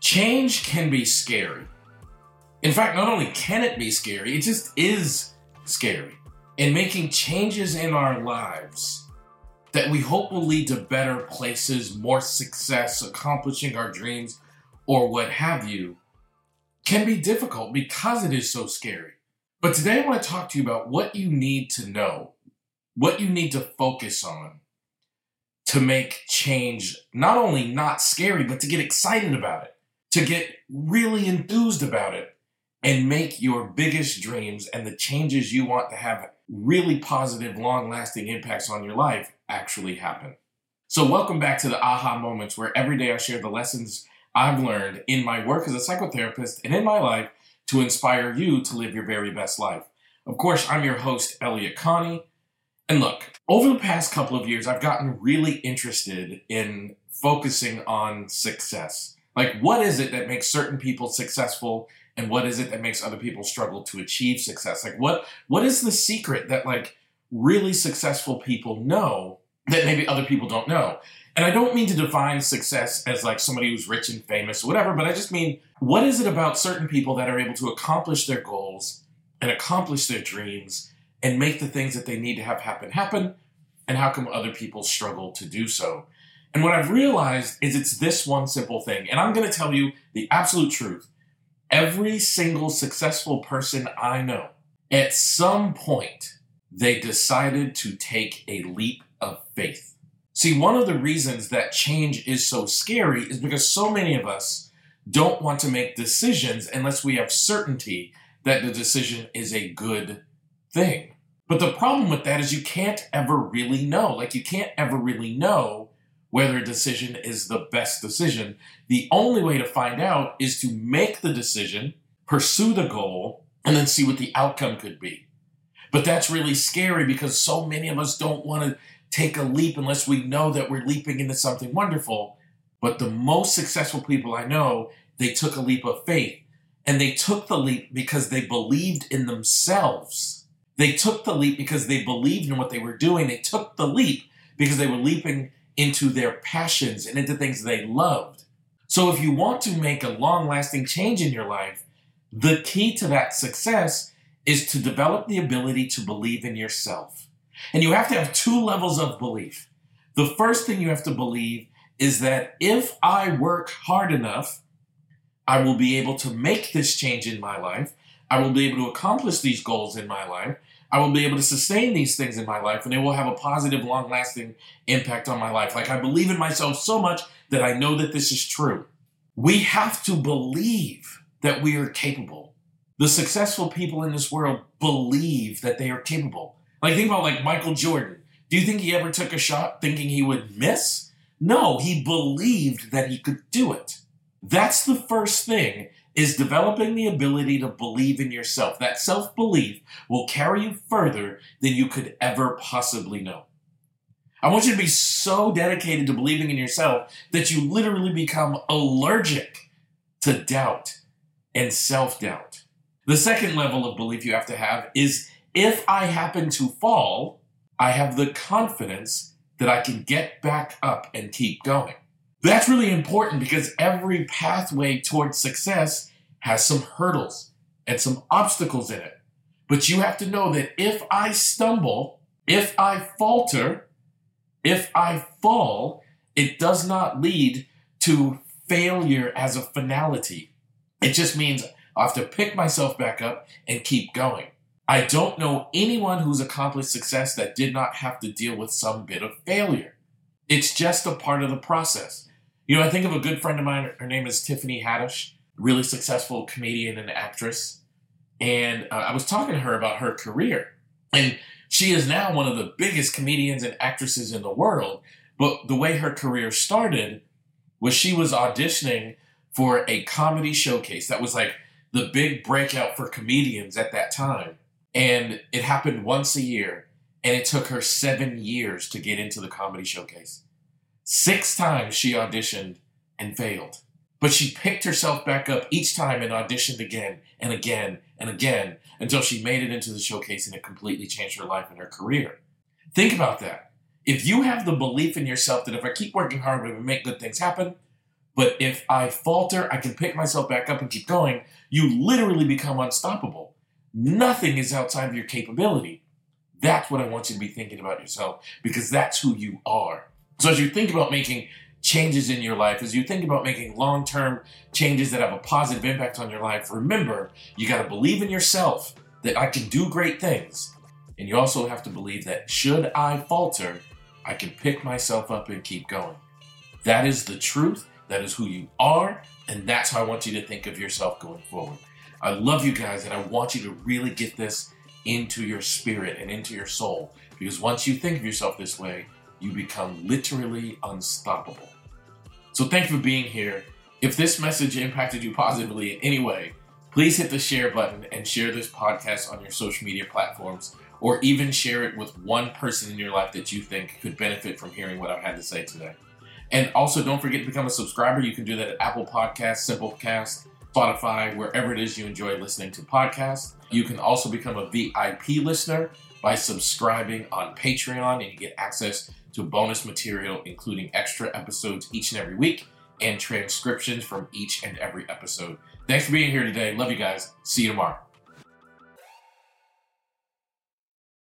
Change can be scary. In fact, not only can it be scary, it just is scary. And making changes in our lives that we hope will lead to better places, more success, accomplishing our dreams, or what have you, can be difficult because it is so scary. But today I want to talk to you about what you need to know, what you need to focus on to make change not only not scary, but to get excited about it, to get really enthused about it, and make your biggest dreams and the changes you want to have really positive, long lasting impacts on your life actually happen. So, welcome back to the aha moments where every day I share the lessons I've learned in my work as a psychotherapist and in my life to inspire you to live your very best life. Of course, I'm your host, Elliott Connie. And look, over the past couple of years, I've gotten really interested in focusing on success. Like, what is it that makes certain people successful, and what is it that makes other people struggle to achieve success? Like, what what is the secret that like really successful people know that maybe other people don't know? And I don't mean to define success as like somebody who's rich and famous or whatever, but I just mean what is it about certain people that are able to accomplish their goals and accomplish their dreams and make the things that they need to have happen happen and how come other people struggle to do so and what i've realized is it's this one simple thing and i'm going to tell you the absolute truth every single successful person i know at some point they decided to take a leap of faith see one of the reasons that change is so scary is because so many of us don't want to make decisions unless we have certainty that the decision is a good thing. But the problem with that is you can't ever really know. Like, you can't ever really know whether a decision is the best decision. The only way to find out is to make the decision, pursue the goal, and then see what the outcome could be. But that's really scary because so many of us don't want to take a leap unless we know that we're leaping into something wonderful. But the most successful people I know, they took a leap of faith. And they took the leap because they believed in themselves they took the leap because they believed in what they were doing. They took the leap because they were leaping into their passions and into things they loved. So, if you want to make a long lasting change in your life, the key to that success is to develop the ability to believe in yourself. And you have to have two levels of belief. The first thing you have to believe is that if I work hard enough, I will be able to make this change in my life. I will be able to accomplish these goals in my life. I will be able to sustain these things in my life and they will have a positive, long lasting impact on my life. Like I believe in myself so much that I know that this is true. We have to believe that we are capable. The successful people in this world believe that they are capable. Like think about like Michael Jordan. Do you think he ever took a shot thinking he would miss? No, he believed that he could do it. That's the first thing is developing the ability to believe in yourself. That self belief will carry you further than you could ever possibly know. I want you to be so dedicated to believing in yourself that you literally become allergic to doubt and self doubt. The second level of belief you have to have is if I happen to fall, I have the confidence that I can get back up and keep going. That's really important because every pathway towards success has some hurdles and some obstacles in it. But you have to know that if I stumble, if I falter, if I fall, it does not lead to failure as a finality. It just means I have to pick myself back up and keep going. I don't know anyone who's accomplished success that did not have to deal with some bit of failure. It's just a part of the process. You know, I think of a good friend of mine, her name is Tiffany Haddish, really successful comedian and actress. And uh, I was talking to her about her career. And she is now one of the biggest comedians and actresses in the world. But the way her career started was she was auditioning for a comedy showcase. That was like the big breakout for comedians at that time. And it happened once a year. And it took her seven years to get into the comedy showcase. Six times she auditioned and failed. But she picked herself back up each time and auditioned again and again and again until she made it into the showcase and it completely changed her life and her career. Think about that. If you have the belief in yourself that if I keep working hard, we will make good things happen, But if I falter, I can pick myself back up and keep going. You literally become unstoppable. Nothing is outside of your capability. That's what I want you to be thinking about yourself because that's who you are. So as you think about making changes in your life, as you think about making long term changes that have a positive impact on your life, remember you got to believe in yourself that I can do great things. And you also have to believe that should I falter, I can pick myself up and keep going. That is the truth. That is who you are. And that's how I want you to think of yourself going forward. I love you guys, and I want you to really get this into your spirit and into your soul. Because once you think of yourself this way, you become literally unstoppable. So thank you for being here. If this message impacted you positively in any way, please hit the share button and share this podcast on your social media platforms, or even share it with one person in your life that you think could benefit from hearing what I've had to say today. And also, don't forget to become a subscriber. You can do that at Apple Podcasts, Simplecast, Spotify, wherever it is you enjoy listening to podcasts. You can also become a VIP listener by subscribing on Patreon, and you get access to bonus material, including extra episodes each and every week and transcriptions from each and every episode. Thanks for being here today. Love you guys. See you tomorrow.